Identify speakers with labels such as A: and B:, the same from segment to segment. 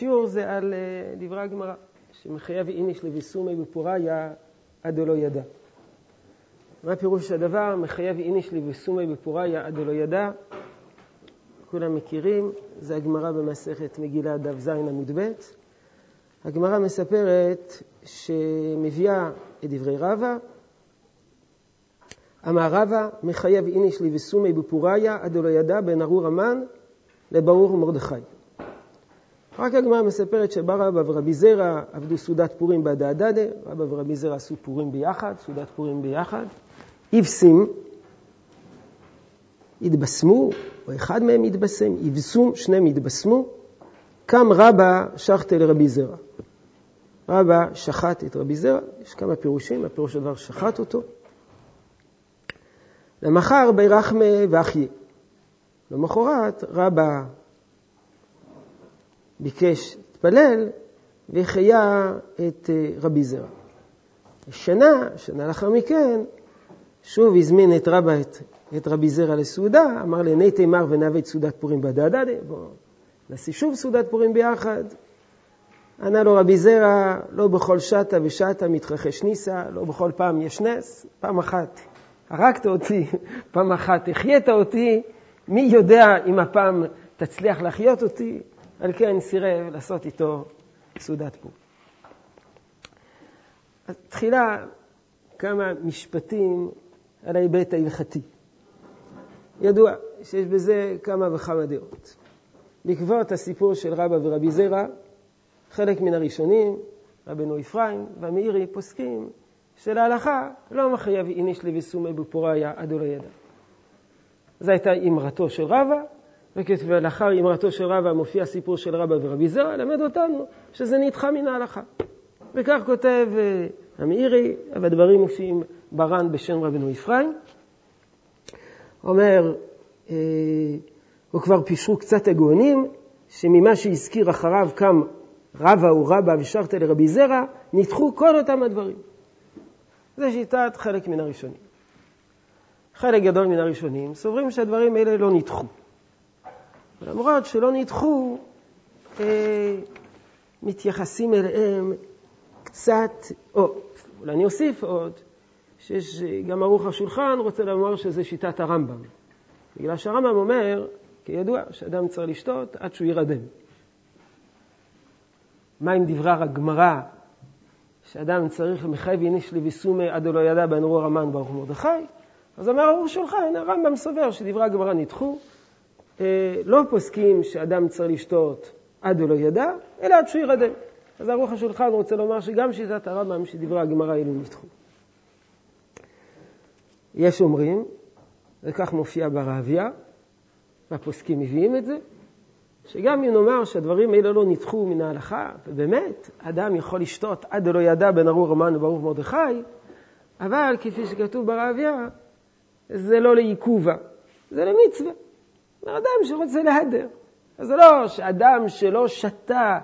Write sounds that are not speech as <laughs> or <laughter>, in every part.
A: השיעור זה על אה, דברי הגמרא, שמחייב איניש לביסומי בפוריה עד דלא ידע. מה פירוש הדבר? מחייב איניש לביסומי בפוריה עד דלא ידע. כולם מכירים, זה הגמרא במסכת מגילה דף ז עמוד ב'. הגמרא מספרת שמביאה את דברי רבא. אמר רבא, מחייב איניש לבסומי בפוריה עד דלא ידע בין ארור המן לברור מרדכי. רק הגמרא מספרת שבא רבא ורבי זרע עבדו סעודת פורים בהדהדדה, רבא ורבי זרע עשו פורים ביחד, סעודת פורים ביחד. איבסים, התבשמו, או אחד מהם התבשם, איבסום, שניהם התבשמו. קם רבא שחטה לרבי זרע. רבא שחט את רבי זרע, יש כמה פירושים, הפירוש הדבר שחט אותו. למחר בירחמה ואחיה. למחרת רבא ביקש להתפלל והחיה את אה, רבי זרע. שנה, שנה לאחר מכן, שוב הזמין את רבא, את, את רבי זרע לסעודה, אמר לעיני תימר ונעבד סעודת פורים בדעדדה, בואו נעשה שוב סעודת פורים ביחד. ענה לו רבי זרע, לא בכל שטה ושטה מתרחש ניסה, לא בכל פעם יש נס, פעם אחת הרגת אותי, <laughs> פעם אחת החיית אותי, מי יודע אם הפעם תצליח להחיות אותי, על כן סירב לעשות איתו סעודת פור. אז תחילה כמה משפטים על ההיבט ההלכתי. ידוע שיש בזה כמה וכמה דעות. בעקבות הסיפור של רבא ורבי זרע, חלק מן הראשונים, רבנו אפרים והמאירי, פוסקים שלהלכה לא מחייב איניש לביסומי בפוריה עד לא ידע. זו הייתה אמרתו של רבא, ולאחר אמרתו של רבא מופיע סיפור של רבא ורבי זרע, למד אותנו שזה נדחה מן ההלכה. וכך כותב אה, המאירי, והדברים מופיעים בר"ן בשם רבנו אפרים. אומר, אה, וכבר פישרו קצת הגאונים, שממה שהזכיר אחריו קם רבא ורבא ושרת לרבי זרע, נדחו כל אותם הדברים. זה שיטת חלק מן הראשונים. חלק גדול מן הראשונים סוברים שהדברים האלה לא נדחו. למרות שלא נדחו, אה, מתייחסים אליהם קצת, או אולי אני אוסיף עוד, שיש גם ערוך השולחן רוצה לומר שזה שיטת הרמב"ם. בגלל שהרמב"ם אומר, כידוע, שאדם צריך לשתות עד שהוא יירדם. מה עם דברי הגמרא שאדם צריך מחייב איניש לביסומי עד לא ידע באנרו רמן ברוך מרדכי, אז אומר ארור שולחן, הרמב"ם סובר שדברי הגמרא נדחו, לא פוסקים שאדם צריך לשתות עד לא ידע, אלא עד שהוא ירדם. אז ערוך השולחן רוצה לומר שגם שיטת הרמב"ם שדברי הגמרא האלו נדחו. יש אומרים, וכך מופיע ברעביה, והפוסקים מביאים את זה, שגם אם נאמר שהדברים האלה לא נדחו מן ההלכה, ובאמת, אדם יכול לשתות עד לא ידע בין ארור המן וברוך מרדכי, אבל כפי שכתוב ברעביה, זה לא לעיכובה, זה למצווה. אדם שרוצה להדר. אז זה לא שאדם שלא שתה,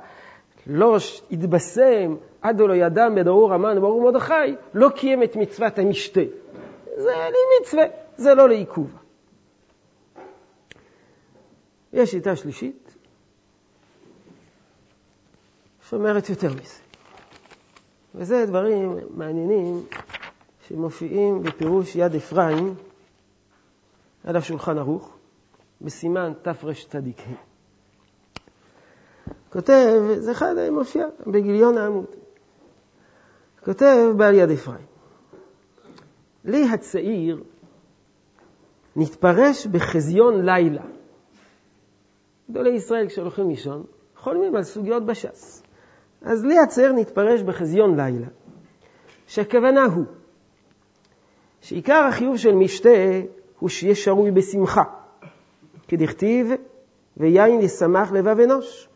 A: לא התבשם, עד לא ידע ארור המן וברוך מרדכי, לא קיים את מצוות המשתה. זה למצווה, זה לא לעיכובה. יש שיטה שלישית, שאומרת יותר מזה. וזה דברים מעניינים שמופיעים בפירוש יד אפרים על השולחן ערוך, בסימן תרצ"ה. כותב, זה אחד מופיע בגיליון העמוד. כותב בעל יד אפרים, לי הצעיר נתפרש בחזיון לילה. גדולי ישראל כשהולכים לישון, חולמים על סוגיות בש"ס. אז לי הצעיר נתפרש בחזיון לילה, שהכוונה הוא שעיקר החיוב של משתה הוא שיהיה שרוי בשמחה, כדכתיב ויין ישמח לבב אנוש.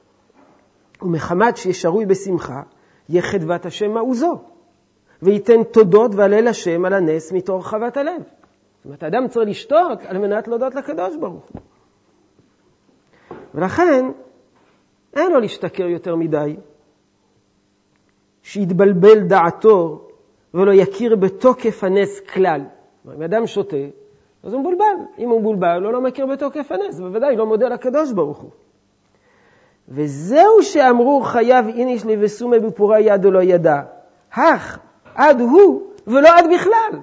A: ומחמת שיהיה שרוי בשמחה, יהיה חדבת השם מעוזו, וייתן תודות והלל השם על הנס מתור חוות הלב. זאת אומרת, האדם צריך לשתות על מנת להודות לקדוש ברוך הוא. ולכן, אין לו להשתכר יותר מדי, שיתבלבל דעתו ולא יכיר בתוקף הנס כלל. אם אדם שותה, אז הוא מבולבל. אם הוא מבולבל, הוא לא מכיר בתוקף הנס, בוודאי לא מודה לקדוש ברוך הוא. וזהו שאמרו חייב איניש לבסומי בפורי יד ולא ידע. הך, עד הוא ולא עד בכלל.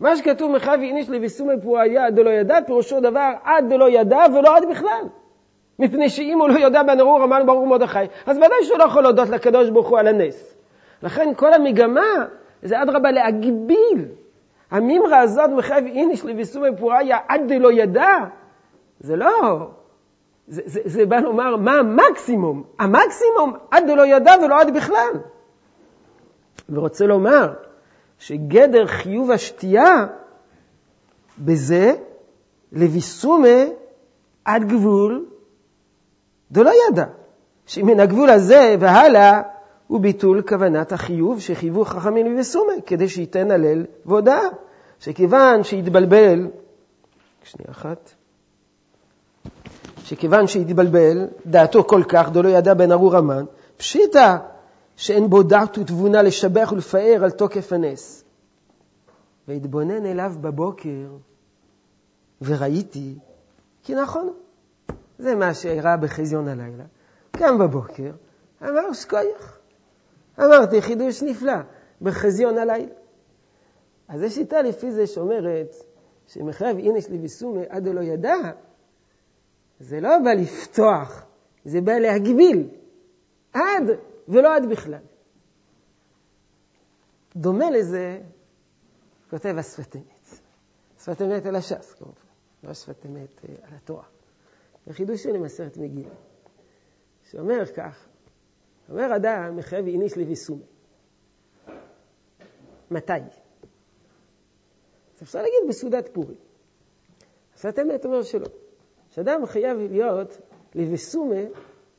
A: מה שכתוב מחייב איניש לבסומי בפורי יד ולא ידע, פירושו דבר עד ולא ידע ולא עד בכלל. מפני שאם הוא לא יודע בנרור אמרנו ברור מרדכי, אז ודאי שהוא לא יכול להודות לקדוש ברוך הוא על הנס. לכן כל המגמה זה אדרבה להגביל. המימרה הזאת מחייב איניש לביסומי פוריה עד דלא ידע, זה לא, זה, זה, זה בא לומר מה המקסימום. המקסימום עד דלא ידע ולא עד בכלל. ורוצה לומר שגדר חיוב השתייה בזה לביסומי עד גבול דלא ידע. שמן הגבול הזה והלאה הוא ביטול כוונת החיוב שחייבו חכמים ובסומי, כדי שייתן הלל והודאה. שכיוון שהתבלבל, שנייה אחת, שכיוון שהתבלבל, דעתו כל כך, דו לא ידע בן ארור המן, פשיטא שאין בו דעת ותבונה לשבח ולפאר על תוקף הנס. והתבונן אליו בבוקר, וראיתי כי נכון, זה מה שאירע בחזיון הלילה. קם בבוקר, אמר שכוייך. אמרתי, חידוש נפלא, בחזיון הלילה. אז יש שיטה לפי זה שאומרת שמחייב אינש לביסומי עד לא ידע, זה לא בא לפתוח, זה בא להגביל. עד ולא עד בכלל. דומה לזה, כותב השפת אמת. שפת אמת על הש"ס, כמובן, לא השפת אמת אה, על התורה. זה חידוש של מסרת מגילה, שאומר כך, אומר אדם, מחייב איניש לביסומי. מתי? אז אפשר להגיד בסעודת פורים. שפת אמת אומר שלא. שאדם חייב להיות לביסומי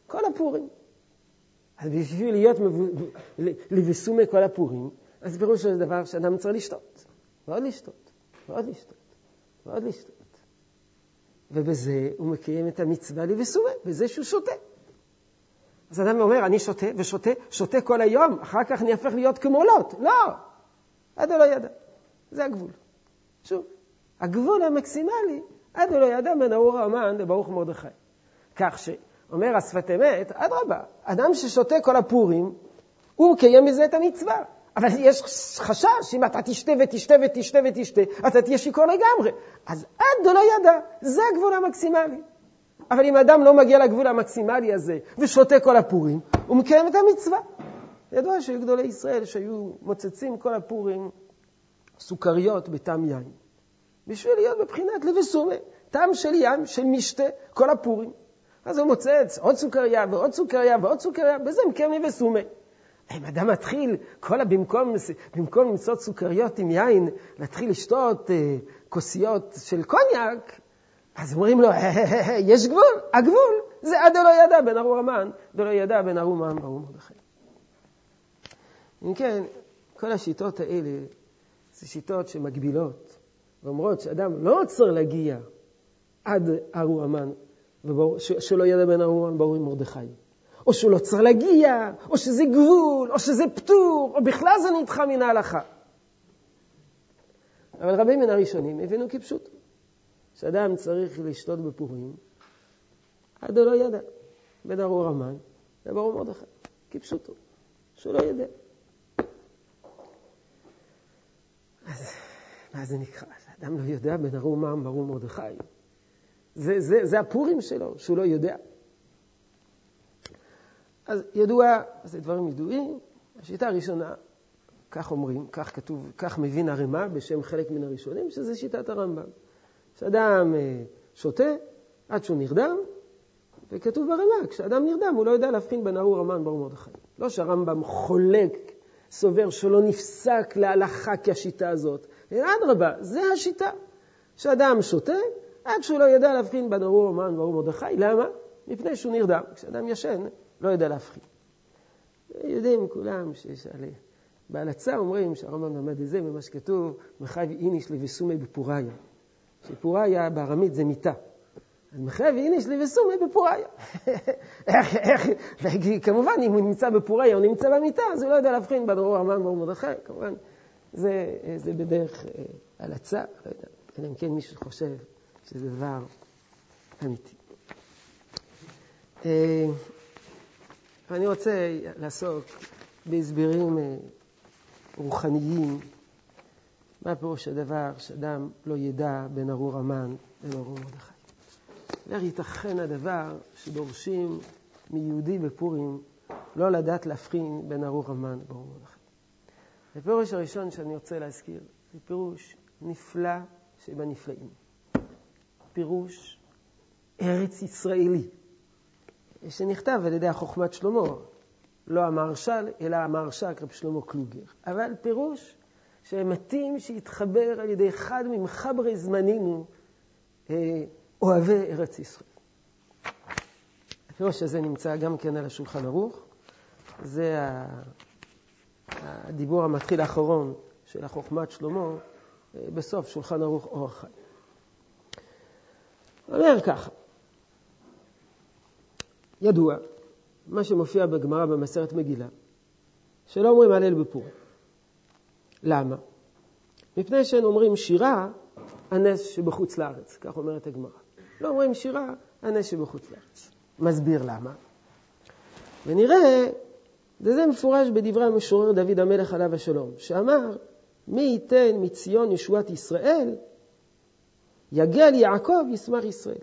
A: כל הפורים. אז בשביל להיות לביסומי כל הפורים, אז פירוש של דבר שאדם צריך לשתות, ועוד לשתות, ועוד לשתות, ועוד לשתות. ובזה הוא מקיים את המצווה לביסומי, בזה שהוא שותה. אז אדם אומר, אני שותה ושותה, שותה כל היום, אחר כך אני אהפך להיות כמו לוט. לא, עד לא ידע. זה הגבול. שוב, הגבול המקסימלי, עד לא ידע האור האמן לברוך מרדכי. כך שאומר השפת אמת, אדרבה, אדם ששותה כל הפורים, הוא מקיים מזה את המצווה. אבל יש חשש, אם אתה תשתה ותשתה ותשתה ותשתה, אתה תהיה שיכור לגמרי. אז עד לא ידע, זה הגבול המקסימלי. אבל אם אדם לא מגיע לגבול המקסימלי הזה ושותה כל הפורים, הוא מקיים את המצווה. ידוע שהיו גדולי ישראל שהיו מוצצים כל הפורים סוכריות בטעם יין. בשביל להיות בבחינת לבסומה, טעם של ים, של משתה, כל הפורים. אז הוא מוצץ עוד סוכריה ועוד סוכריה ועוד סוכריה, בזה מקיים לבסומה. אם אדם מתחיל, כל במקום, במקום למצוא סוכריות עם יין, להתחיל לשתות אה, כוסיות של קוניאק, אז אומרים לו, יש גבול, הגבול זה עד דלא ידע בן ארור המן, דלא ידע בן ארור מן ברור מרדכי. אם כן, כל השיטות האלה זה שיטות שמגבילות, ואומרות שאדם לא צריך להגיע עד ארור המן, שלא ידע בן ארור המן ברור מרדכי. או שהוא לא צריך להגיע, או שזה גבול, או שזה פטור, או בכלל זה נדחה מן ההלכה. אבל רבים מן הראשונים הבינו כפשוט. שאדם צריך לשתות בפורים, עד לא ידע, בדרור המן וברור מרדכי, כפשוטו, שהוא לא יודע. אז מה זה נקרא? אדם לא יודע בין ארור מן ברור מרדכי. זה, זה, זה הפורים שלו, שהוא לא יודע. אז ידוע, זה דברים ידועים. השיטה הראשונה, כך אומרים, כך כתוב, כך מבין הרמ"א בשם חלק מן הראשונים, שזה שיטת הרמב"ם. שאדם אה, שותה עד שהוא נרדם, וכתוב ברמה, כשאדם נרדם הוא לא יודע להבחין בין ארור המן ברור מרדכי. לא שהרמב"ם חולק, סובר שלא נפסק להלכה כהשיטה הזאת, אלא אדרבה, זה השיטה. שאדם שותה עד שהוא לא יודע להבחין בין ארור המן ברור מרדכי. למה? מפני שהוא נרדם. כשאדם ישן, לא יודע להבחין. יודעים כולם שיש עליה. בהלצה אומרים שהרמב"ם למד את זה ממה שכתוב, מחייב איניש לביסומי בפוריה. שפוריה בארמית זה מיטה. אז מחייב איניש לבסומי בפוריה. איך, איך, כמובן, אם הוא נמצא בפוריה או נמצא במיטה, אז הוא לא יודע להבחין בין רוע המן וברור מרדכי, כמובן, זה, זה בדרך אה, הלצה, לא יודע, אלא אם כן מישהו חושב שזה דבר אמיתי. אה, אני רוצה לעסוק בהסברים אה, רוחניים, מה פירוש הדבר שאדם לא ידע בין ארור המן לבין ארור מרדכי. איך ייתכן הדבר שדורשים מיהודי בפורים לא לדעת להבחין בין ארור המן לארור מרדכי. הפירוש הראשון שאני רוצה להזכיר זה פירוש נפלא שבנפלאים. פירוש ארץ ישראלי, שנכתב על ידי החוכמת שלמה, לא המהרש"ל, אלא המהרש"ק, רב שלמה קלוגר. אבל פירוש שמתאים שיתחבר על ידי אחד ממחברי זמנינו, אה, אוהבי ארץ ישראל. הפירוש הזה נמצא גם כן על השולחן ערוך. זה הדיבור המתחיל האחרון של החוכמת שלמה אה, בסוף שולחן ערוך אור החיים. אומר ככה, ידוע, מה שמופיע בגמרא במסרת מגילה, שלא אומרים הלל בפורים. למה? מפני שהם אומרים שירה, הנס שבחוץ לארץ, כך אומרת הגמרא. לא אומרים שירה, הנס שבחוץ לארץ. מסביר למה. ונראה, וזה מפורש בדברי המשורר דוד המלך עליו השלום, שאמר, מי ייתן מציון ישועת ישראל, יגיע ליעקב ישמח ישראל.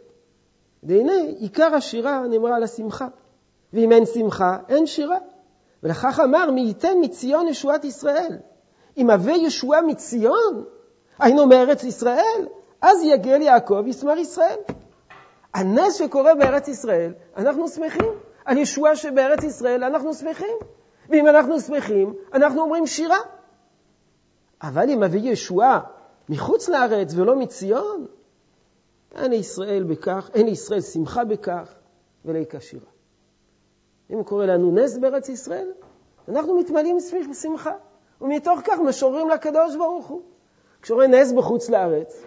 A: והנה, עיקר השירה נאמרה על השמחה. ואם אין שמחה, אין שירה. ולכך אמר, מי ייתן מציון ישועת ישראל. אם הווה ישועה מציון, היינו מארץ ישראל, אז יגיע ליעקב ישמח ישראל. הנס שקורה בארץ ישראל, אנחנו שמחים. על ישועה שבארץ ישראל אנחנו שמחים. ואם אנחנו שמחים, אנחנו אומרים שירה. אבל אם אביא ישועה מחוץ לארץ ולא מציון, אין לישראל בכך, אין לישראל שמחה בכך וליקה שירה. אם קורא לנו נס בארץ ישראל, אנחנו מתמלאים בשמחה, ומתוך כך משוררים לקדוש ברוך הוא. כשרואה נס בחוץ לארץ,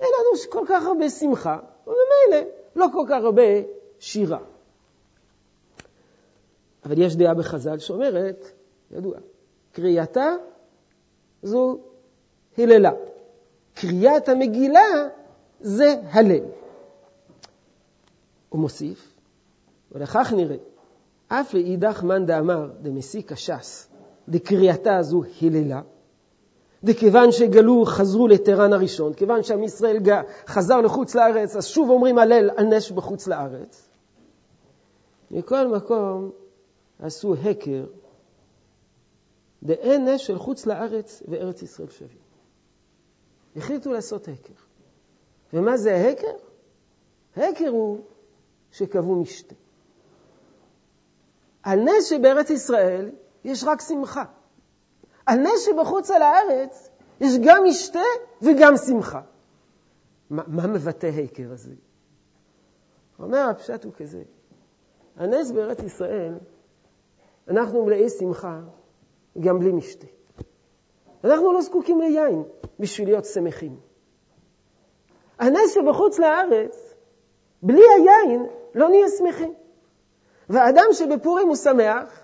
A: אין לנו כל כך הרבה שמחה, וממילא לא כל כך הרבה שירה. אבל יש דעה בחז"ל שאומרת, ידוע, קריאתה זו היללה. קריאת המגילה זה הלל. הוא מוסיף, ולכך נראה, אף לאידך מאן דאמר דמסיק הש"ס, דקריאתה הזו היללה, דכיוון שגלו, חזרו לטרן הראשון, כיוון שעם ישראל חזר לחוץ לארץ, אז שוב אומרים הלל על נש בחוץ לארץ. מכל מקום עשו הקר, דאין נש של חוץ לארץ וארץ ישראל שווים. החליטו לעשות הקר. ומה זה ההקר? ההקר הוא שקבעו משתה. על נס שבארץ ישראל יש רק שמחה. על נס שבחוץ על הארץ יש גם משתה וגם שמחה. מה, מה מבטא ההקר הזה? אומר הפשט הוא כזה, הנס בארץ ישראל, אנחנו מלאי שמחה גם בלי משתה. אנחנו לא זקוקים ליין בשביל להיות שמחים. הנס שבחוץ לארץ, בלי היין, לא נהיה שמחים. והאדם שבפורים הוא שמח,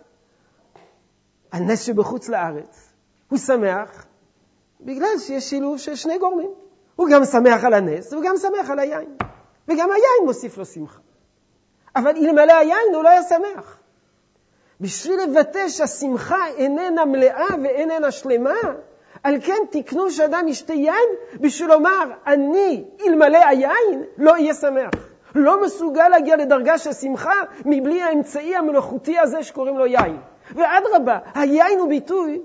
A: הנס שבחוץ לארץ, הוא שמח בגלל שיש שילוב של שני גורמים. הוא גם שמח על הנס, הוא גם שמח על היין. וגם היין מוסיף לו שמחה. אבל אלמלא היין הוא לא היה שמח. בשביל לבטא שהשמחה איננה מלאה ואיננה שלמה, על כן תקנו שאדם ישתה יין בשביל לומר, אני, אלמלא היין, לא אהיה שמח. לא מסוגל להגיע לדרגה של שמחה מבלי האמצעי המלאכותי הזה שקוראים לו יין. ואדרבה, היין הוא ביטוי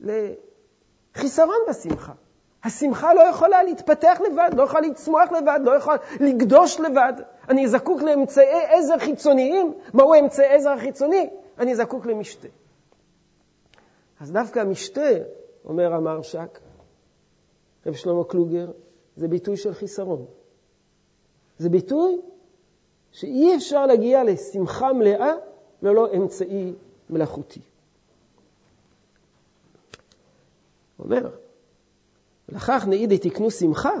A: לחיסרון בשמחה. השמחה לא יכולה להתפתח לבד, לא יכולה לצמוח לבד, לא יכולה לגדוש לבד. אני זקוק לאמצעי עזר חיצוניים. מהו אמצעי עזר החיצוני? אני זקוק למשתה. אז דווקא המשתה אומר המרש"ק, רב שלמה קלוגר, זה ביטוי של חיסרון. זה ביטוי שאי אפשר להגיע לשמחה מלאה ללא אמצעי מלאכותי. אומר, לכך נעידי תקנו שמחה,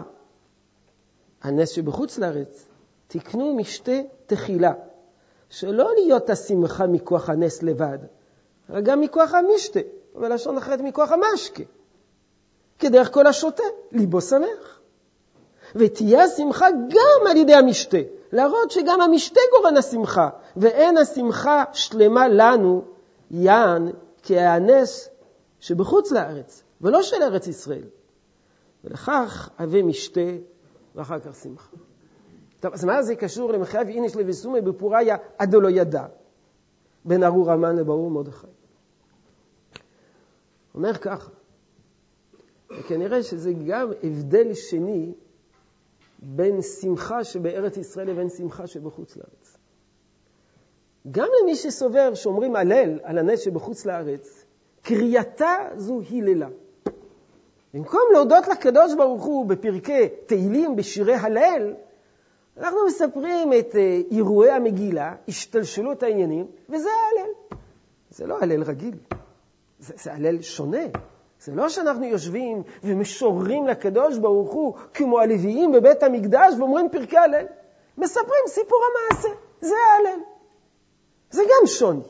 A: הנס שבחוץ לארץ, תקנו משתה תחילה, שלא להיות השמחה מכוח הנס לבד, אלא גם מכוח המשתה. ולשון אחרת מכוח המשקה. כדרך כל השוטה, ליבו שמח. ותהיה השמחה גם על ידי המשתה, להראות שגם המשתה גורן השמחה, ואין השמחה שלמה לנו, יען, כי הנס שבחוץ לארץ, ולא של ארץ ישראל. ולכך הווה משתה ואחר כך שמחה. טוב, אז מה זה קשור למחייב איניש לבסומי בפוריה עד לא ידע, בין ארור המן לברור מרדכי? אומר ככה, וכנראה שזה גם הבדל שני בין שמחה שבארץ ישראל לבין שמחה שבחוץ לארץ. גם למי שסובר שאומרים הלל על הנס שבחוץ לארץ, קריאתה זו היללה. במקום להודות לקדוש ברוך הוא בפרקי תהילים, בשירי הלל, אנחנו מספרים את אה, אירועי המגילה, השתלשלות העניינים, וזה ההלל. זה לא הלל רגיל, זה, זה הלל שונה. זה לא שאנחנו יושבים ומשוררים לקדוש ברוך הוא כמו הלוויים בבית המקדש ואומרים פרקי הלל. מספרים סיפור המעשה, זה ההלל. שוני.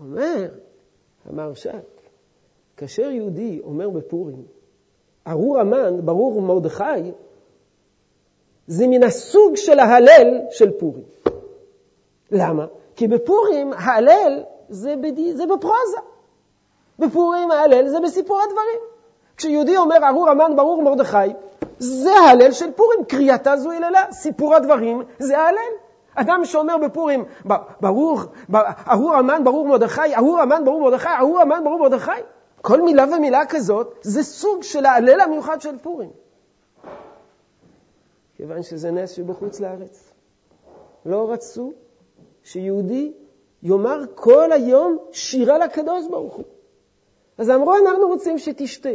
A: אומר המהרש"ק, כאשר יהודי אומר בפורים, ארור המן, ברור מרדכי, זה מן הסוג של ההלל של פורים. למה? כי בפורים ההלל זה, בדי, זה בפרוזה. בפורים ההלל זה בסיפור הדברים. כשיהודי אומר ארור המן ברור מרדכי, זה ההלל של פורים, קריאתה זו היללה, סיפור הדברים זה ההלל. אדם שאומר בפורים, ברור, ארור המן ברור מרדכי, ארור המן ברור מרדכי, ארור המן ברור מרדכי, כל מילה ומילה כזאת זה סוג של ההלל המיוחד של פורים. כיוון שזה נס שבחוץ לארץ. לא רצו שיהודי יאמר כל היום שירה לקדוש ברוך הוא. אז אמרו, אנחנו רוצים שתשתה,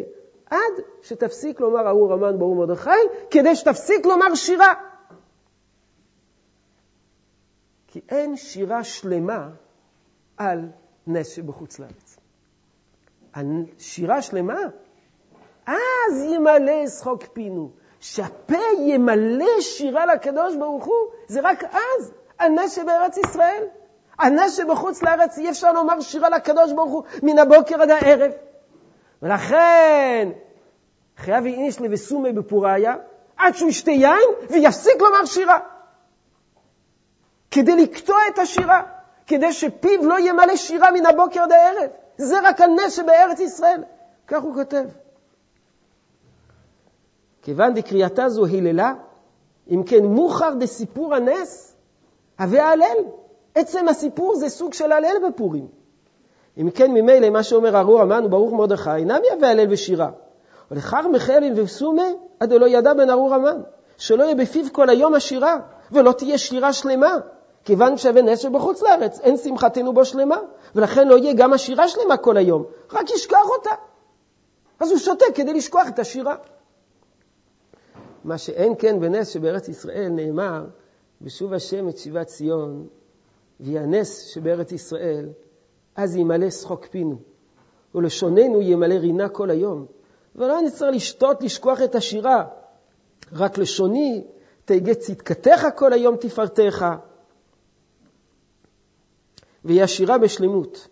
A: עד שתפסיק לומר ארור המן ברור מרדכי, כדי שתפסיק לומר שירה. כי אין שירה שלמה על נס שבחוץ לארץ. שירה שלמה, אז ימלא שחוק פינו. שהפה ימלא שירה לקדוש ברוך הוא, זה רק אז, הנס שבארץ ישראל. הנס שבחוץ לארץ אי אפשר לומר שירה לקדוש ברוך הוא מן הבוקר עד הערב. ולכן, חייב איניש לבסומי בפוריה, עד שהוא ישתה יין ויפסיק לומר שירה. כדי לקטוע את השירה, כדי שפיו לא ימלא שירה מן הבוקר עד הערב. זה רק הנס שבארץ ישראל. כך הוא כותב. כיוון דקריאתה זו היללה, אם כן מוכר דסיפור הנס, הווה ההלל. עצם הסיפור זה סוג של הלל בפורים. אם כן, ממילא מה שאומר ארור המן וברוך מרדכי, אינם יהווה הלל ושירה. ולכר מחלין וסומה, עד לא ידע בן ארור המן, שלא יהיה בפיו כל היום השירה, ולא תהיה שירה שלמה, כיוון שווה נס שבחוץ לארץ, אין שמחתנו בו שלמה, ולכן לא יהיה גם השירה שלמה כל היום, רק ישכח אותה. אז הוא שותק כדי לשכוח את השירה. מה שאין כן בנס שבארץ ישראל נאמר, בשוב השם את שיבת ציון, ויהיה הנס שבארץ ישראל, אז ימלא שחוק פינו, ולשוננו ימלא רינה כל היום. ולא נצטרך לשתות, לשכוח את השירה, רק לשוני תהגה צדקתך כל היום תפארתך. ויהיה השירה בשלמות.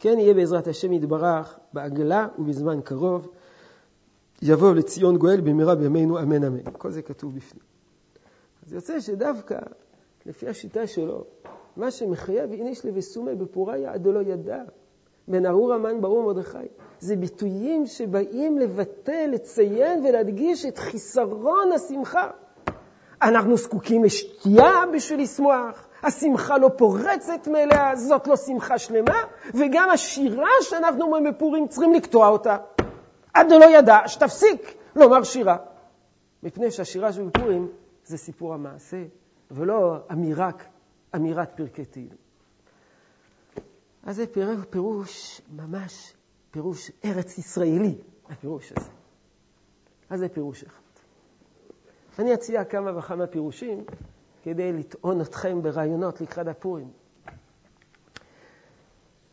A: כן יהיה בעזרת השם יתברך בעגלה ובזמן קרוב. יבוא לציון גואל במהרה בימינו, אמן אמן. כל זה כתוב בפנים. אז יוצא שדווקא, לפי השיטה שלו, מה שמחייב איניש לבסומי בפוריה עד לא ידע. בן ארור המן ברור מרדכי. זה ביטויים שבאים לבטא, לציין ולהדגיש את חיסרון השמחה. אנחנו זקוקים לשתייה בשביל לשמוח, השמחה לא פורצת מאליה, זאת לא שמחה שלמה, וגם השירה שאנחנו אומרים בפורים צריכים לקטוע אותה. עד לא ידע, שתפסיק לומר שירה. מפני שהשירה של פורים זה סיפור המעשה, ולא אמירה, אמירת פרקי תהילים. אז זה פירוש, ממש פירוש ארץ ישראלי, הפירוש הזה. אז זה פירוש אחד. אני אציע כמה וכמה פירושים כדי לטעון אתכם ברעיונות לקראת הפורים.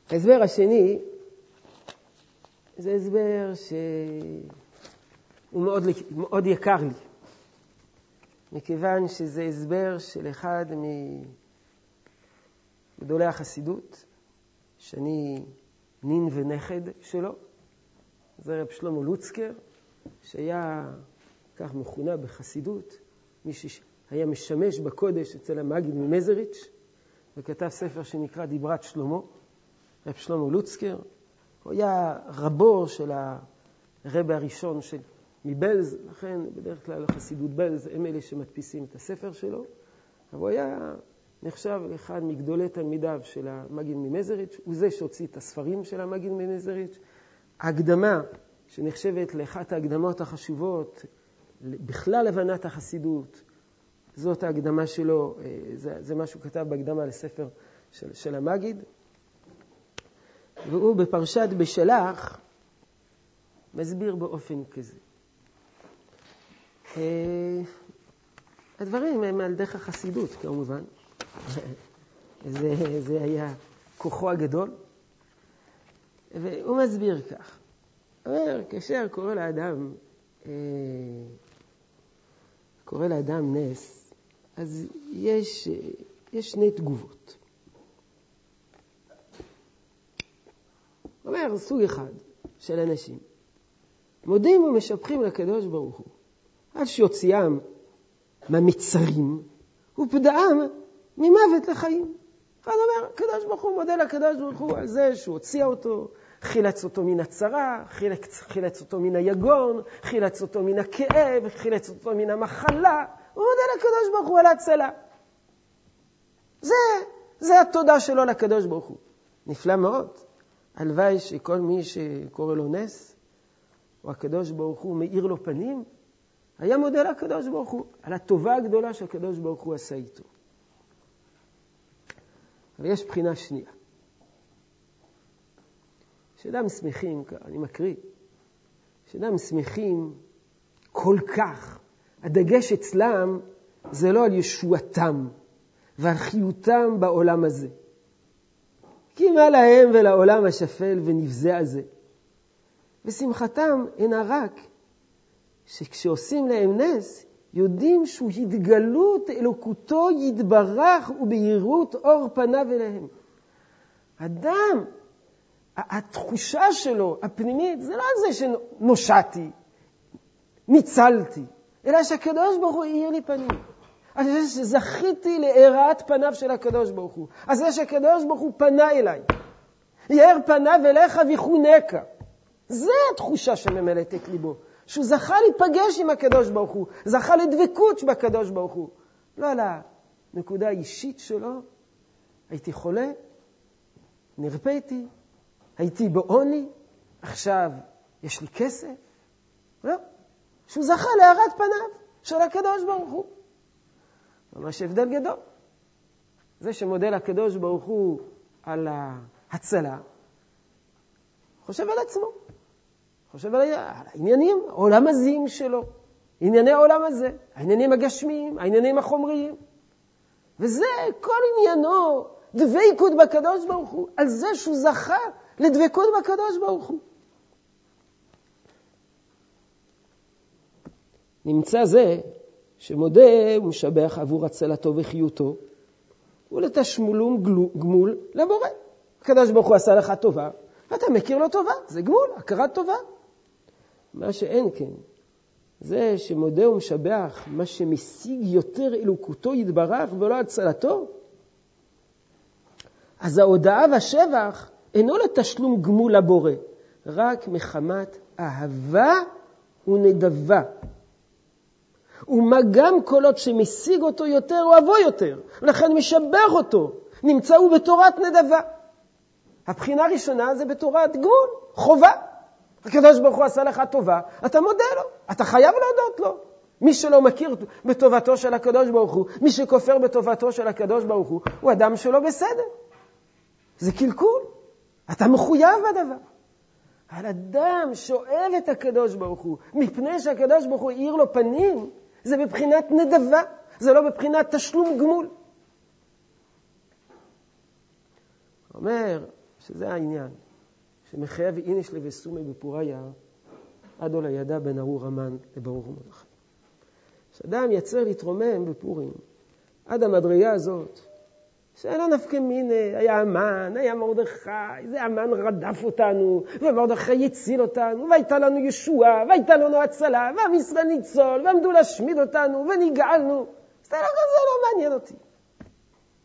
A: ההסבר השני זה הסבר שהוא מאוד, מאוד יקר לי, מכיוון שזה הסבר של אחד מגדולי החסידות, שאני נין ונכד שלו, זה רב שלמה לוצקר, שהיה כך מכונה בחסידות, מי שהיה משמש בקודש אצל המגיד ממזריץ', וכתב ספר שנקרא דיברת שלמה, רב שלמה לוצקר. הוא היה רבו של הרבה הראשון של, מבלז, לכן בדרך כלל חסידות בלז הם אלה שמדפיסים את הספר שלו, אבל הוא היה נחשב אחד מגדולי תלמידיו של המגיד ממזריץ', הוא זה שהוציא את הספרים של המגיד ממזריץ'. ההקדמה, שנחשבת לאחת ההקדמות החשובות בכלל הבנת החסידות, זאת ההקדמה שלו, אה, זה, זה מה שהוא כתב בהקדמה לספר של, של המגיד. והוא בפרשת בשלח מסביר באופן כזה. אה, הדברים הם על דרך החסידות, כמובן. <laughs> זה, זה היה כוחו הגדול. והוא מסביר כך. אומר, כאשר קורא לאדם, אה, קורא לאדם נס, אז יש, יש שני תגובות. אומר, סוג אחד של אנשים, מודים ומשבחים לקדוש ברוך הוא, עד שיוציאם מהמצרים ופדעם ממוות לחיים. אחד אומר, הקדוש ברוך הוא מודה לקדוש ברוך הוא על זה שהוא הוציא אותו, חילץ אותו מן הצרה, חילץ, חילץ אותו מן היגון, חילץ אותו מן הכאב, חילץ אותו מן המחלה. הוא מודה לקדוש ברוך הוא על ההצלה. זה, זה התודה שלו לקדוש ברוך הוא. נפלא מאוד. הלוואי שכל מי שקורא לו נס, או הקדוש ברוך הוא מאיר לו פנים, היה מודה לקדוש ברוך הוא על הטובה הגדולה שהקדוש ברוך הוא עשה איתו. אבל יש בחינה שנייה. שאדם שמחים, אני מקריא, שאדם שמחים כל כך, הדגש אצלם זה לא על ישועתם ועל חיותם בעולם הזה. כי מה להם ולעולם השפל ונבזה הזה? ושמחתם אינה רק שכשעושים להם נס, יודעים שהוא התגלות אלוקותו יתברך ובהירות אור פניו אליהם. אדם, התחושה שלו, הפנימית, זה לא זה שנושעתי, ניצלתי, אלא שהקדוש ברוך הוא האיר לי פנים. על זה שזכיתי להארת פניו של הקדוש ברוך הוא. על זה שהקדוש ברוך הוא פנה אליי. יאר פניו אליך ויחונקה. זה התחושה שממלאת את ליבו. שהוא זכה להיפגש עם הקדוש ברוך הוא, זכה לדבקות בקדוש ברוך הוא. לא על הנקודה האישית שלו, הייתי חולה, נרפאתי, הייתי בעוני, עכשיו יש לי כסף. לא, שהוא זכה להארת פניו של הקדוש ברוך הוא. ממש הבדל גדול. זה שמודה לקדוש ברוך הוא על ההצלה, חושב על עצמו. חושב על העניינים, העולם הזים שלו, ענייני העולם הזה, העניינים הגשמיים, העניינים החומריים. וזה כל עניינו, דבקות בקדוש ברוך הוא, על זה שהוא זכה לדבקות בקדוש ברוך הוא. נמצא זה שמודה ומשבח עבור הצלתו וחיותו, ולתשמולום גמול לבורא. הקדוש ברוך הוא עשה לך טובה, ואתה מכיר לו טובה, זה גמול, הכרת טובה. מה שאין כן, זה שמודה ומשבח מה שמשיג יותר אלוקותו יתברך ולא הצלתו, אז ההודאה והשבח אינו לתשלום גמול לבורא, רק מחמת אהבה ונדבה. ומה גם כל עוד שמשיג אותו יותר, אוהבו יותר, ולכן משבח אותו, נמצא הוא בתורת נדבה. הבחינה הראשונה זה בתורת גמול, חובה. הקדוש ברוך הוא עשה לך טובה, אתה מודה לו, אתה חייב להודות לו. מי שלא מכיר בטובתו של הקדוש ברוך הוא, מי שכופר בטובתו של הקדוש ברוך הוא, הוא אדם שלא בסדר. זה קלקול. אתה מחויב בדבר. על אדם שאוהב את הקדוש ברוך הוא, מפני שהקדוש ברוך הוא האיר לו פנים, זה בבחינת נדבה, זה לא בבחינת תשלום גמול. אומר שזה העניין. שמחייב איניש לבסומי בפוריה, עד עולה ידע בין ארור המן לברוך ומרדכי. כשאדם יצר להתרומם בפורים, עד המדרגה הזאת, שאלה נפקא מיני, היה המן, היה מרדכי, זה המן רדף אותנו, ומרדכי הציל אותנו, והייתה לנו ישועה, והייתה לנו הצלה, ועם ישראל ניצול, ועמדו להשמיד אותנו, ונגאלנו. זה לא מעניין אותי.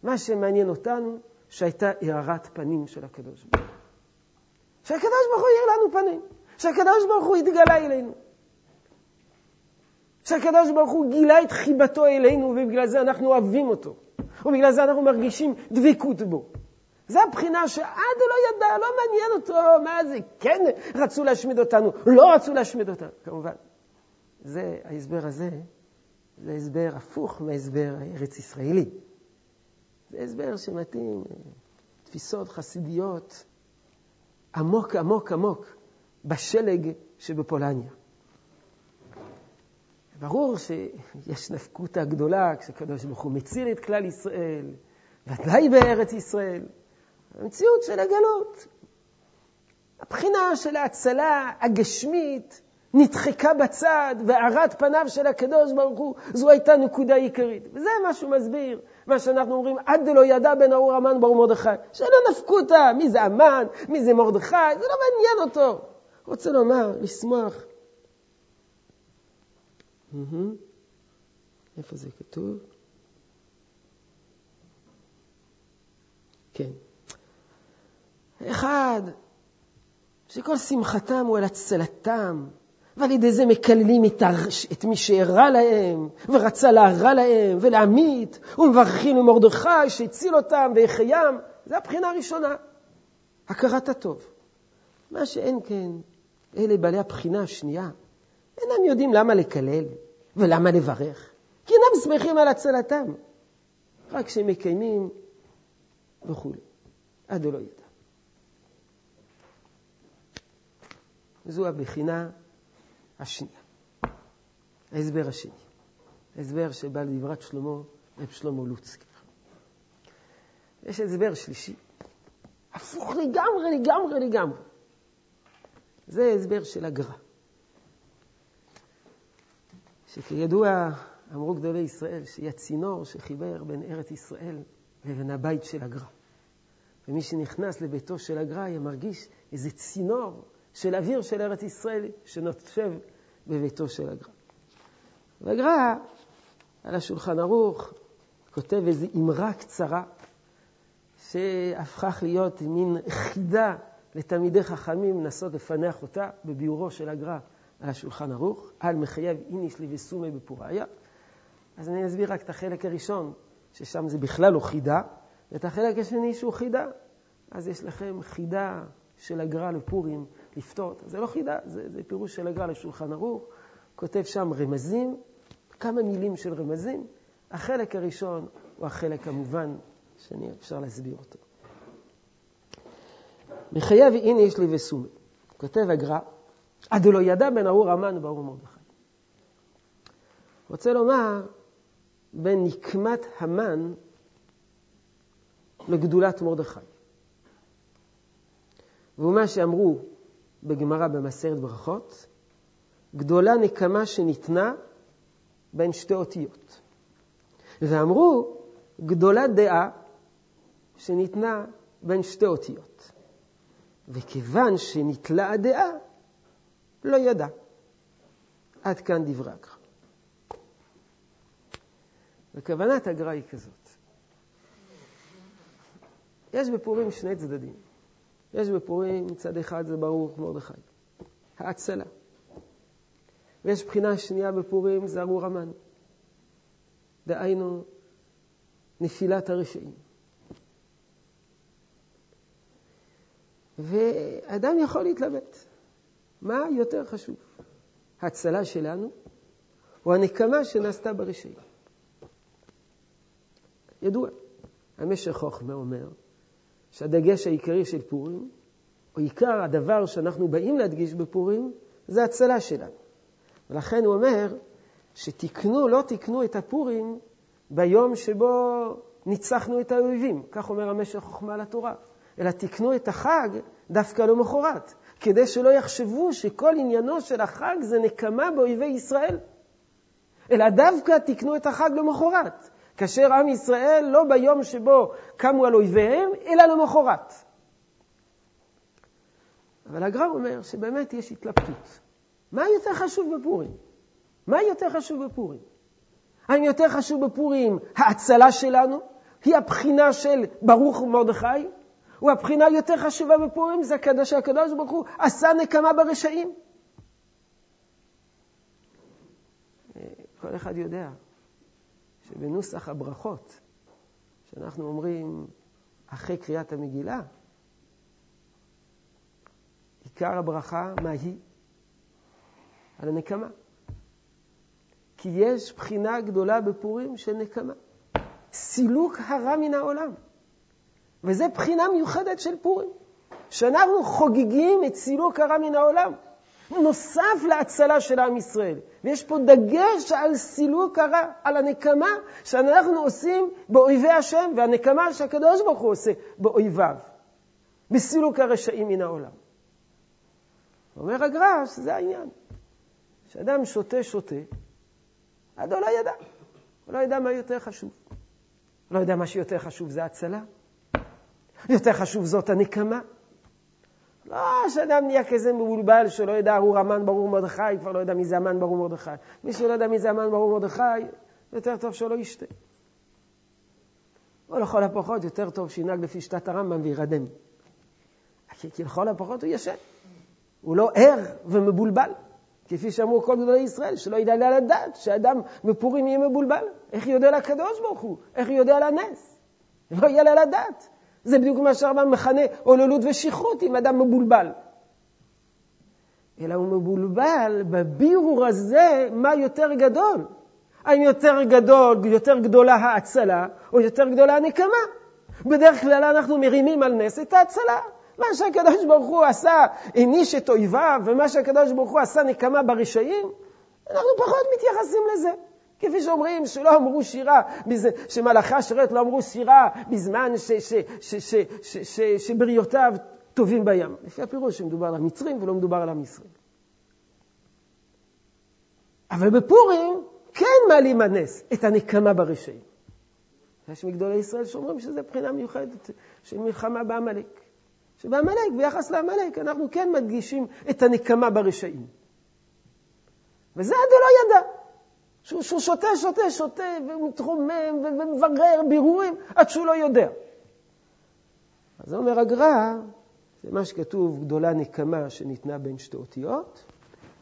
A: מה שמעניין אותנו, שהייתה הארת פנים של הקדוש ברוך הוא. שהקדוש ברוך הוא יאיר לנו פנים, שהקדוש ברוך הוא יתגלה אלינו. שהקדוש ברוך הוא גילה את חיבתו אלינו, ובגלל זה אנחנו אוהבים אותו. ובגלל זה אנחנו מרגישים דבקות בו. זה הבחינה שעד לא ידע, לא מעניין אותו, מה זה, כן רצו להשמיד אותנו, לא רצו להשמיד אותנו, כמובן. זה, ההסבר הזה, זה הסבר הפוך מההסבר הארץ-ישראלי. זה הסבר שמתאים תפיסות חסידיות עמוק עמוק עמוק בשלג שבפולניה. ברור שיש נפקותא גדולה כשקדוש ברוך הוא מציל את כלל ישראל, ודאי בארץ ישראל. המציאות של הגלות, הבחינה של ההצלה הגשמית נדחקה בצד, והארת פניו של הקדוש ברוך הוא, זו הייתה נקודה עיקרית. וזה מה שהוא מסביר, מה שאנחנו אומרים, עד דלא ידע בין ארור המן ברור מרדכי. שלא נפקותא, מי זה המן, מי זה מרדכי, זה לא מעניין אותו. רוצה לומר, לשמוח איפה זה כתוב? כן. אחד, שכל שמחתם הוא על הצלתם, ועל ידי זה מקללים את, הר... את מי שהרע להם, ורצה להרע להם, ולהמית, ומברכים למרדכי שהציל אותם, ויחיים. זו הבחינה הראשונה, הכרת הטוב. מה שאין כן, אלה בעלי הבחינה השנייה, אינם יודעים למה לקלל ולמה לברך, כי אינם שמחים על הצלתם, רק כשהם מקיימים וכו'. עד לא ידע. זו הבחינה השנייה, ההסבר השני, ההסבר שבא לדברת שלמה, רב שלמה לוצקר. יש הסבר שלישי, הפוך לגמרי, לגמרי, לגמרי. זה הסבר של הגר"א. שכידוע, אמרו גדולי ישראל, שהיא הצינור שחיבר בין ארץ ישראל לבין הבית של הגר"א. ומי שנכנס לביתו של הגר"א היה מרגיש איזה צינור של אוויר של ארץ ישראל שנושב בביתו של הגר"א. והגר"א, על השולחן ערוך, כותב איזו אמרה קצרה, שהפכה להיות מין חידה לתלמידי חכמים לנסות לפענח אותה בביאורו של הגר"א על השולחן ערוך, על מחייב איניש לי וסומי בפוריה. אז אני אסביר רק את החלק הראשון, ששם זה בכלל לא חידה, ואת החלק השני שהוא חידה. אז יש לכם חידה של הגר"א לפורים לפתור. זה לא חידה, זה, זה פירוש של הגר"א לשולחן ערוך. כותב שם רמזים, כמה מילים של רמזים. החלק הראשון הוא החלק המובן, שאני אפשר להסביר אותו. מחייב איניש לי וסומי. כותב הגר"א, עד לא ידע בין ארור המן וברור מרדכי. רוצה לומר, בין נקמת המן לגדולת מרדכי. והוא מה שאמרו בגמרא במסרת ברכות, גדולה נקמה שניתנה בין שתי אותיות. ואמרו, גדולה דעה שניתנה בין שתי אותיות. וכיוון שנתלה הדעה, לא ידע. עד כאן דברי הגר"א. וכוונת הגר"א היא כזאת. יש בפורים שני צדדים. יש בפורים, צד אחד זה ברור מרדכי, האצלה. ויש בחינה שנייה בפורים, זה ארור המן. דהיינו, נפילת הרשעים. ואדם יכול להתלבט. מה יותר חשוב, ההצלה שלנו או הנקמה שנעשתה ברשעים? ידוע, המשך חוכמה אומר שהדגש העיקרי של פורים, או עיקר הדבר שאנחנו באים להדגיש בפורים, זה הצלה שלנו. ולכן הוא אומר שתקנו, לא תקנו את הפורים ביום שבו ניצחנו את האויבים, כך אומר המשך חוכמה לתורה, אלא תקנו את החג דווקא למחרת, כדי שלא יחשבו שכל עניינו של החג זה נקמה באויבי ישראל. אלא דווקא תקנו את החג למחרת, כאשר עם ישראל לא ביום שבו קמו על אויביהם, אלא למחרת. אבל הגר"א אומר שבאמת יש התלבטות. מה יותר חשוב בפורים? מה יותר חשוב בפורים? האם יותר חשוב בפורים ההצלה שלנו? היא הבחינה של ברוך מרדכי? או הבחינה היותר חשובה בפורים זה שהקדוש ברוך הוא עשה נקמה ברשעים? כל אחד יודע שבנוסח הברכות, שאנחנו אומרים אחרי קריאת המגילה, עיקר הברכה, מה היא? על הנקמה. כי יש בחינה גדולה בפורים של נקמה. סילוק הרע מן העולם. וזו בחינה מיוחדת של פורים, שאנחנו חוגגים את סילוק הרע מן העולם. נוסף להצלה של עם ישראל. ויש פה דגש על סילוק הרע, על הנקמה שאנחנו עושים באויבי השם, והנקמה שהקדוש ברוך הוא עושה באויביו, בסילוק הרשעים מן העולם. אומר הגר"ש, זה העניין. כשאדם שותה, שותה, הוא לא ידע. הוא לא ידע מה יותר חשוב. הוא לא יודע מה שיותר חשוב זה הצלה. יותר חשוב זאת הנקמה. לא שאדם נהיה כזה מבולבל שלא ידע, הוא המן ברור מרדכי, כבר לא יודע מי זה המן ברור מרדכי. מי שלא יודע מי זה המן ברור מרדכי, יותר טוב שלא ישתה. או לכל הפחות, יותר טוב שינהג לפי שיטת הרמב"ם וירדם. כי, לכל הפחות הוא ישן. הוא לא ער ומבולבל. כפי שאמרו כל גדולי ישראל, שלא ידע לה לדעת שאדם בפורים יהיה מבולבל. איך יודע לקדוש ברוך הוא? איך יודע לנס? לא יהיה לה לדעת. זה בדיוק מה שהרמב"ם מכנה עוללות ושכרות עם אדם מבולבל. אלא הוא מבולבל בבירור הזה מה יותר גדול. האם יותר גדול, יותר גדולה ההצלה, או יותר גדולה הנקמה? בדרך כלל אנחנו מרימים על נס את ההצלה. מה שהקדוש ברוך הוא עשה, העניש את אויביו, ומה שהקדוש ברוך הוא עשה נקמה ברשעים, אנחנו פחות מתייחסים לזה. כפי שאומרים שלא אמרו שירה, שמלאכי השרת לא אמרו שירה בזמן שבריותיו טובים בים. לפי הפירוש שמדובר על המצרים ולא מדובר על עם ישראל. אבל בפורים כן מעלים הנס, את הנקמה ברשעים. יש מגדולי ישראל שאומרים שזו בחינה מיוחדת של מלחמה בעמלק. שבעמלק, ביחס לעמלק, אנחנו כן מדגישים את הנקמה ברשעים. וזה עד לא ידע. שהוא, שהוא שותה, שותה, שותה, ומתרומם, ומברר בירורים, עד שהוא לא יודע. אז אומר הגר"א, זה מה שכתוב, גדולה נקמה שניתנה בין שתי אותיות,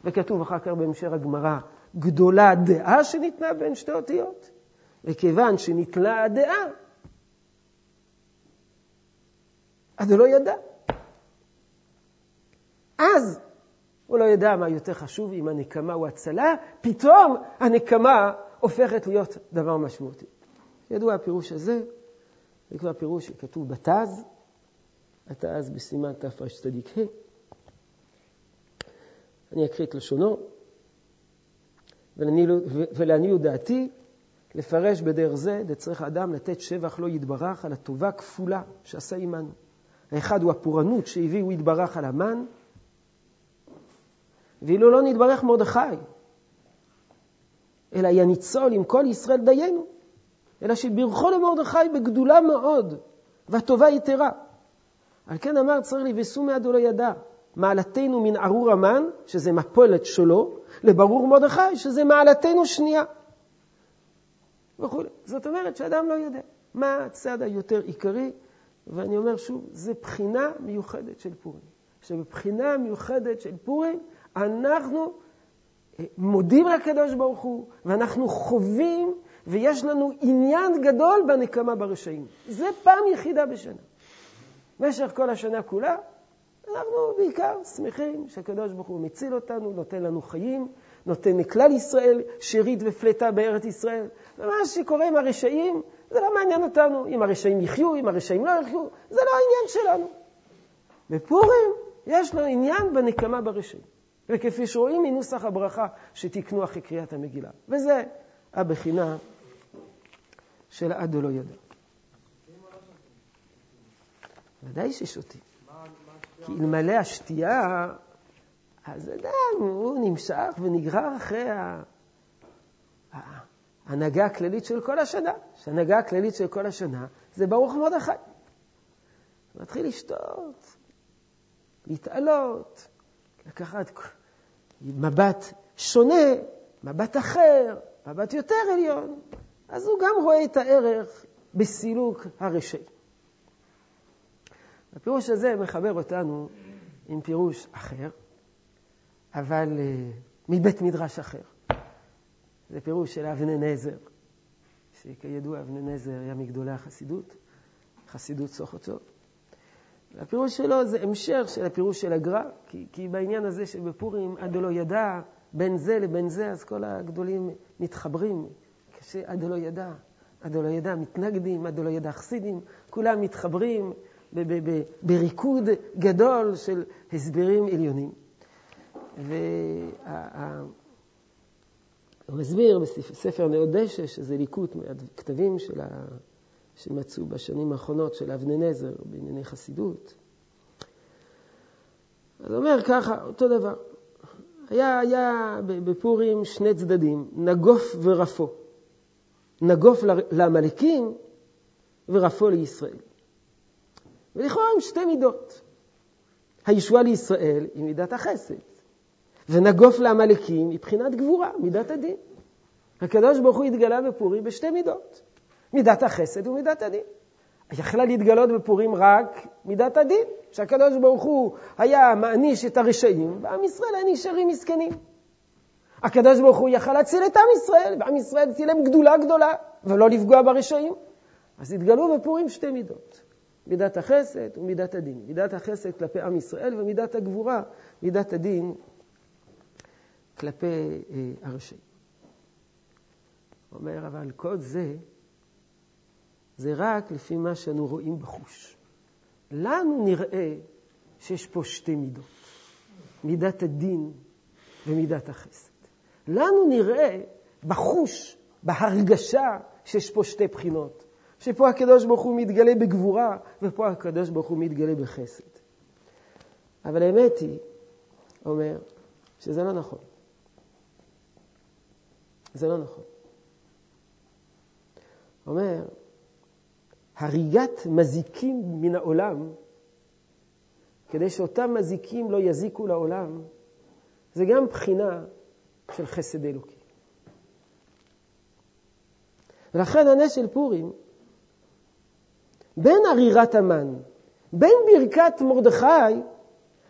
A: וכתוב אחר כך בהמשך הגמרא, גדולה דעה שניתנה בין שתי אותיות, וכיוון שניתנה הדעה, אז הוא לא ידע. אז הוא לא ידע מה יותר חשוב, אם הנקמה או הצלה, פתאום הנקמה הופכת להיות דבר משמעותי. ידוע הפירוש הזה, זה כבר פירוש שכתוב בתז, התז בסימן תרצ"ה. אני אקריא את לשונו, ולעניות דעתי, לפרש בדרך זה, דצריך האדם לתת שבח לא יתברך על הטובה כפולה שעשה עמנו. האחד הוא הפורענות שהביאו יתברך על המן, ואילו לא נתברך מרדכי, אלא יהיה ניצול עם כל ישראל דיינו, אלא שברכו למרדכי בגדולה מאוד, והטובה יתרה. על כן אמר צריך לבסו מיד ולא ידע, מעלתנו מן ארור המן, שזה מפולת שלו, לברור מרדכי, שזה מעלתנו שנייה. וכו'. זאת אומרת שאדם לא יודע מה הצד היותר עיקרי, ואני אומר שוב, זה בחינה מיוחדת של פורים. שבבחינה מיוחדת של פורים, אנחנו מודים לקדוש ברוך הוא, ואנחנו חווים, ויש לנו עניין גדול בנקמה ברשעים. זה פעם יחידה בשנה. במשך כל השנה כולה, אנחנו בעיקר שמחים שהקדוש ברוך הוא מציל אותנו, נותן לנו חיים, נותן לכלל ישראל שארית ופלטה בארץ ישראל. ומה שקורה עם הרשעים, זה לא מעניין אותנו. אם הרשעים יחיו, אם הרשעים לא יחיו, זה לא העניין שלנו. בפורים יש לו עניין בנקמה ברשעים. וכפי שרואים מנוסח הברכה שתיקנו אחרי קריאת המגילה. וזה הבחינה של עד לא ידע. ודאי ששותים. כי אלמלא השתייה, אז אדם, הוא נמשך ונגרר אחרי הנהגה הכללית של כל השנה, שהנהגה הכללית של כל השנה זה ברוך מרדכי. מתחיל לשתות, להתעלות, לקחת מבט שונה, מבט אחר, מבט יותר עליון, אז הוא גם רואה את הערך בסילוק הרשעים. הפירוש הזה מחבר אותנו עם פירוש אחר, אבל uh, מבית מדרש אחר. זה פירוש של אבני נזר, שכידוע אבני נזר היה מגדולי החסידות, חסידות סוכותו. הפירוש שלו זה המשך של הפירוש של הגר"א, כי, כי בעניין הזה שבפורים עד לא ידע בין זה לבין זה, אז כל הגדולים מתחברים, כשעד לא ידע, עד לא ידע מתנגדים, עד לא ידע חסידים, כולם מתחברים בריקוד גדול של הסברים עליונים. והוא מסביר בספר נאות דשא, שזה ליקוט מהכתבים של ה... שמצאו בשנים האחרונות של אבני נזר בענייני חסידות. אז אומר ככה, אותו דבר. היה, היה בפורים שני צדדים, נגוף ורפו. נגוף לעמלקים ורפו לישראל. ולכאורה הם שתי מידות. הישועה לישראל היא מידת החסד, ונגוף לעמלקים מבחינת גבורה, מידת הדין. הקדוש ברוך הוא התגלה בפורים בשתי מידות, מידת החסד ומידת הדין. יכלה להתגלות בפורים רק מידת הדין, שהקדוש ברוך הוא היה מעניש את הרשעים, ועם ישראל היה נשארים מסכנים. הקדוש ברוך הוא יכל להציל את עם ישראל, ועם ישראל צילם גדולה גדולה, ולא לפגוע ברשעים. אז התגלו בפורים שתי מידות, מידת החסד ומידת הדין. מידת החסד כלפי עם ישראל ומידת הגבורה, מידת הדין כלפי אה, הרשעים. אומר, אבל כל זה, זה רק לפי מה שאנו רואים בחוש. לנו נראה שיש פה שתי מידות, מידת הדין ומידת החסד. לנו נראה בחוש, בהרגשה, שיש פה שתי בחינות. שפה הקדוש ברוך הוא מתגלה בגבורה, ופה הקדוש ברוך הוא מתגלה בחסד. אבל האמת היא, אומר, שזה לא נכון. זה לא נכון. אומר, הריגת מזיקים מן העולם, כדי שאותם מזיקים לא יזיקו לעולם, זה גם בחינה של חסד אלוקי. ולכן הנס של פורים, בין ערירת המן, בין ברכת מרדכי,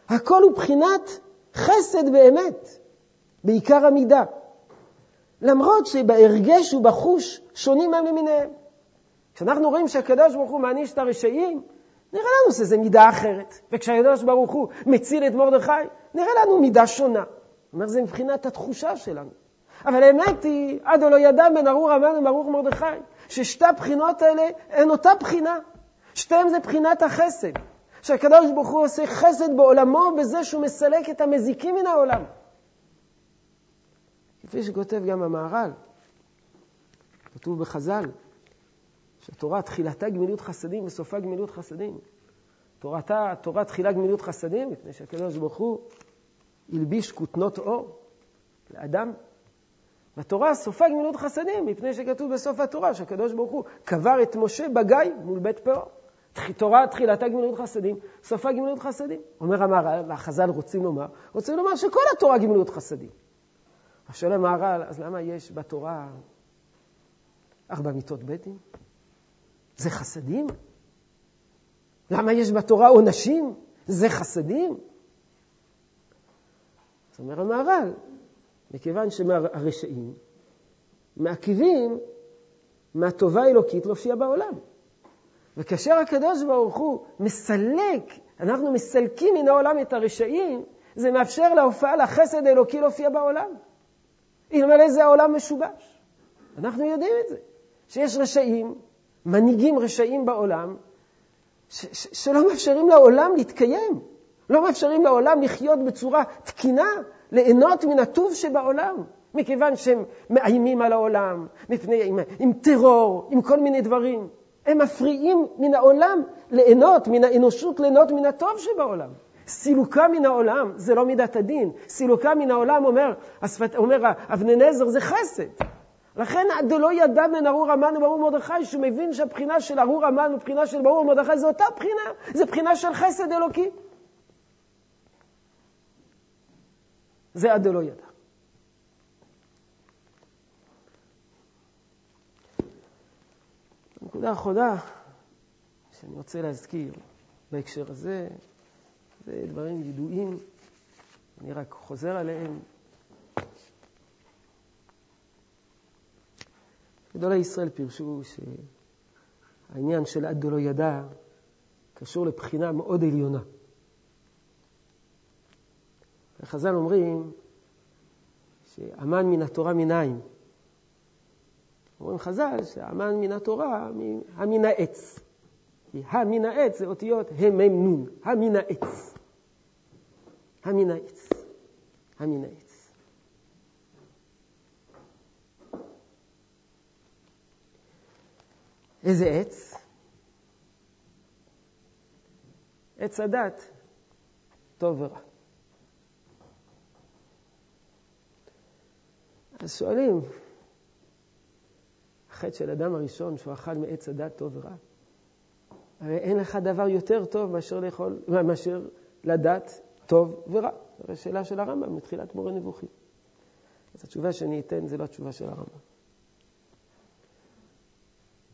A: הכל הוא בחינת חסד באמת, בעיקר המידה. למרות שבהרגש ובחוש שונים הם למיניהם. כשאנחנו רואים שהקדוש ברוך הוא מעניש את הרשעים, נראה לנו שזה מידה אחרת. וכשהקדוש ברוך הוא מציל את מרדכי, נראה לנו מידה שונה. אומר, זה מבחינת התחושה שלנו. אבל האמת היא, עד לא ידע בין ארור המן וברוך מרדכי, ששתי הבחינות האלה הן אותה בחינה. שתיהן זה בחינת החסד. שהקדוש ברוך הוא עושה חסד בעולמו בזה שהוא מסלק את המזיקים מן העולם. כפי שכותב גם המהר"ל, כתוב בחז"ל, שהתורה תחילתה גמילות חסדים וסופה גמילות חסדים. תורתה, תורה תחילה גמילות חסדים, מפני שהקדוש ברוך הוא הלביש כותנות אור לאדם. והתורה סופה גמילות חסדים, מפני שכתוב בסוף התורה שהקדוש ברוך הוא קבר את משה בגיא מול בית פאור. תורה תחילתה גמילות חסדים, סופה גמילות חסדים. אומר המהר"ל, והחז"ל רוצים לומר, רוצים לומר שכל התורה גמילות חסדים. אז שואל המהר"ל, אז למה יש בתורה ארבע מיתות בית דין? זה חסדים? למה יש בתורה עונשים? זה חסדים? אז אומר המהר"ל, מכיוון שהרשעים מעכבים מהטובה האלוקית להופיע בעולם. וכאשר הקדוש ברוך הוא מסלק, אנחנו מסלקים מן העולם את הרשעים, זה מאפשר להופעה לחסד האלוקי להופיע בעולם. אלמלא זה העולם משובש. אנחנו יודעים את זה, שיש רשעים, מנהיגים רשעים בעולם, ש- ש- שלא מאפשרים לעולם להתקיים, לא מאפשרים לעולם לחיות בצורה תקינה, ליהנות מן הטוב שבעולם, מכיוון שהם מאיימים על העולם, מפני, עם, עם טרור, עם כל מיני דברים. הם מפריעים מן העולם ליהנות, מן האנושות ליהנות מן הטוב שבעולם. סילוקה מן העולם זה לא מידת הדין. סילוקה מן העולם אומר, אומר אבני נזר זה חסד. לכן דלא ידע בין ארור המן וברור מרדכי, שהוא מבין שהבחינה של ארור המן ובחינה של ברור מרדכי זה אותה בחינה, זה בחינה של חסד אלוקי. זה עד דלא ידע. הנקודה האחרונה שאני רוצה להזכיר בהקשר הזה, זה דברים ידועים, אני רק חוזר עליהם. גדולי ישראל פירשו שהעניין של עד דלא ידע קשור לבחינה מאוד עליונה. וחז"ל אומרים שאמן מן התורה מנין. אומרים חז"ל שהמן מן התורה המן העץ. כי המן העץ זה אותיות המם נון, המן העץ. המן העץ. המן העץ. איזה עץ? עץ הדת, טוב ורע. אז שואלים, החטא של אדם הראשון שהוא אכל מעץ הדת טוב ורע? הרי אין לך דבר יותר טוב מאשר לאכול, מאשר לדעת טוב ורע. זו שאלה של הרמב"ם מתחילת מורה נבוכים. אז התשובה שאני אתן זה לא התשובה של הרמב"ם.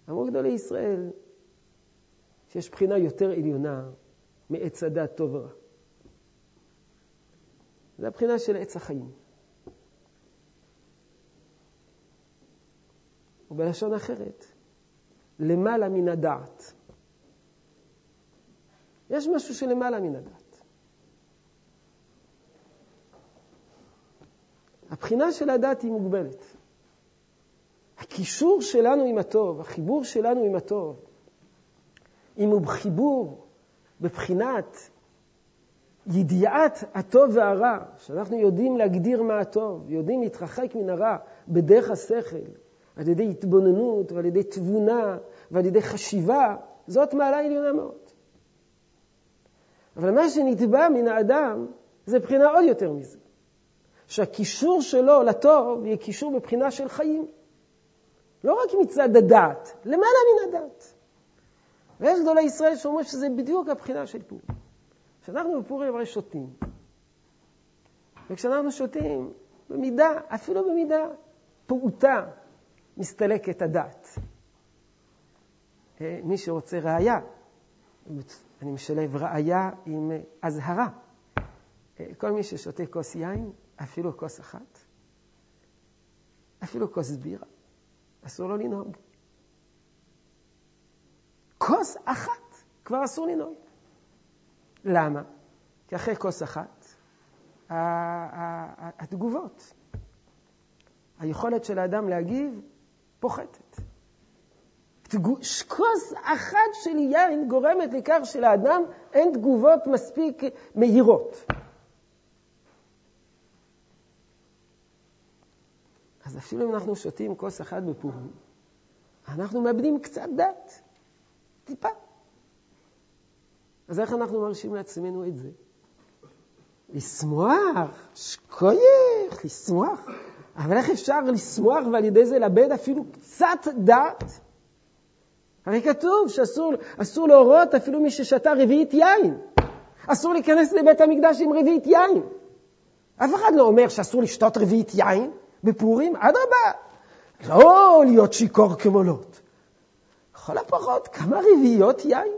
A: אמרו גדולי ישראל שיש בחינה יותר עליונה מעץ הדת טוב ורע. זו הבחינה של עץ החיים. ובלשון אחרת, למעלה מן הדעת. יש משהו שלמעלה מן הדעת. הבחינה של הדעת היא מוגבלת. הקישור שלנו עם הטוב, החיבור שלנו עם הטוב, אם הוא חיבור בבחינת ידיעת הטוב והרע, שאנחנו יודעים להגדיר מה הטוב, יודעים להתרחק מן הרע בדרך השכל, על ידי התבוננות ועל ידי תבונה ועל ידי חשיבה, זאת מעלה עליונה מאוד. אבל מה שנתבע מן האדם זה בחינה עוד יותר מזה. שהקישור שלו לטוב יהיה קישור מבחינה של חיים. לא רק מצד הדת, למעלה מן הדת. ויש גדולי ישראל שאומרים שזה בדיוק הבחינה של פורים. כשאנחנו בפורים הרי שותים. וכשאנחנו שותים, במידה, אפילו במידה פעוטה, מסתלקת הדת. אה, מי שרוצה ראייה, אני משלב ראייה עם אזהרה. אה, כל מי ששותה כוס יין, אפילו כוס אחת, אפילו כוס בירה, אסור לו לנהוג. כוס אחת, כבר אסור לנהוג. למה? כי אחרי כוס אחת, התגובות, היכולת של האדם להגיב פוחתת. כוס אחת של יין גורמת לכך שלאדם אין תגובות מספיק מהירות. אפילו אם אנחנו שותים כוס אחת בפורים, אנחנו מאבדים קצת דת, טיפה. אז איך אנחנו מרשים לעצמנו את זה? לשמוח, שקוייך, לשמוח. אבל איך אפשר לשמוח ועל ידי זה לאבד אפילו קצת דת? הרי כתוב שאסור להורות אפילו מי ששתה רביעית יין. אסור להיכנס לבית המקדש עם רביעית יין. אף אחד לא אומר שאסור לשתות רביעית יין בפורים, אדרבה. לא להיות שיכור כמו לוט. לכל הפחות, כמה רביעיות יין?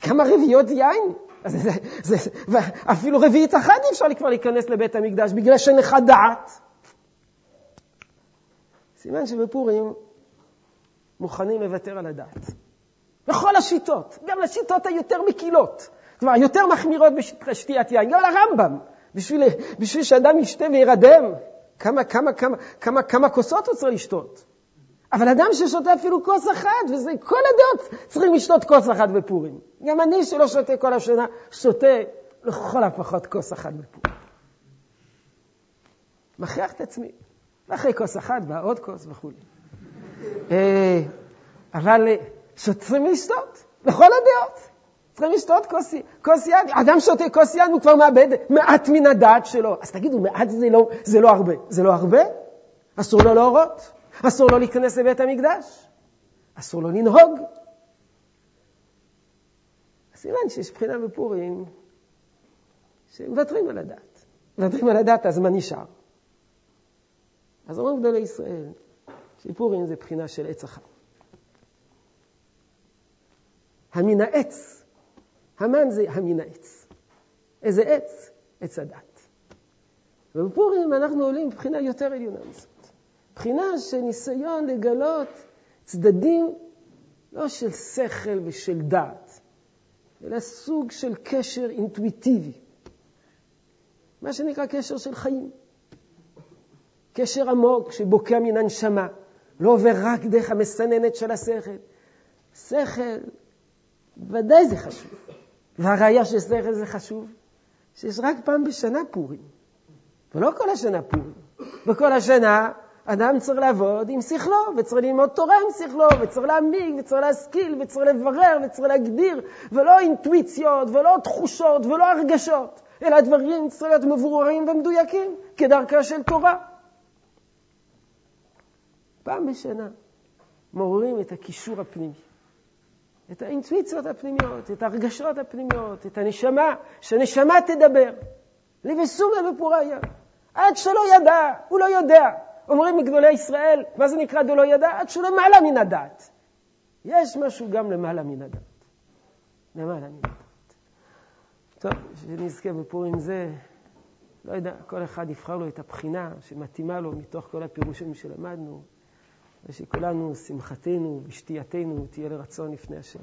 A: כמה רביעיות יין? <laughs> זה, זה, זה, אפילו רביעית אחת אי אפשר כבר להיכנס לבית המקדש בגלל שאין לך דעת. סימן שבפורים מוכנים לוותר על הדעת. בכל השיטות, גם לשיטות היותר מקילות, כלומר יותר מחמירות בשתיית יין, גם לרמב"ם, בשביל, בשביל שאדם ישתה וירדם, כמה, כמה, כמה, כמה, כמה כוסות הוא צריך לשתות. אבל אדם ששותה אפילו כוס אחת, וזה כל הדעות צריכים לשתות כוס אחת בפורים. גם אני שלא שותה כל השנה, שותה לכל הפחות כוס אחת בפורים. מכריח את עצמי. ואחרי כוס אחת בא עוד כוס וכו'. אה, אבל אה, צריכים לשתות, לכל הדעות. צריכים לשתות כוס, כוס יד. אדם שותה כוס יד, הוא כבר מאבד מעט מן הדעת שלו. אז תגידו, מעט זה לא, זה לא הרבה. זה לא הרבה? אסור לו להורות. אסור לו להיכנס לבית המקדש, אסור לו לנהוג. סימן שיש בחינה בפורים שמוותרים על הדת. מוותרים על הדת, אז מה נשאר? אז אומרים גדולי ישראל, שפורים זה בחינה של עץ החיים. המין העץ, המן זה המין העץ. איזה עץ? עץ הדת. ובפורים אנחנו עולים מבחינה יותר עליונה מזאת. מבחינה של ניסיון לגלות צדדים לא של שכל ושל דעת, אלא סוג של קשר אינטואיטיבי. מה שנקרא קשר של חיים. קשר עמוק שבוקע מן הנשמה, לא עובר רק דרך המסננת של השכל. שכל, ודאי זה חשוב. והראיה ששכל זה חשוב, שיש רק פעם בשנה פורים. ולא כל השנה פורים. וכל השנה אדם צריך לעבוד עם שכלו, וצריך ללמוד תורה עם שכלו, וצריך להעמיק, וצריך להשכיל, וצריך לברר, וצריך להגדיר, ולא אינטואיציות, ולא תחושות, ולא הרגשות, אלא הדברים צריכים להיות מבוררים ומדויקים, כדרכה של תורה. פעם בשנה מעוררים את הקישור הפנימי, את האינטואיציות הפנימיות, את ההרגשות הפנימיות, את הנשמה, שהנשמה תדבר. לבסומא בפוריה. עד שלא ידע, הוא לא יודע. אומרים מגדולי ישראל, מה זה נקרא דלא ידע? עד שהוא למעלה מן הדעת. יש משהו גם למעלה מן הדעת. למעלה מן הדעת. טוב, שנזכה בפורים זה, לא יודע, כל אחד יבחר לו את הבחינה שמתאימה לו מתוך כל הפירושים שלמדנו, ושכולנו, שמחתנו ושתייתנו תהיה לרצון לפני השם.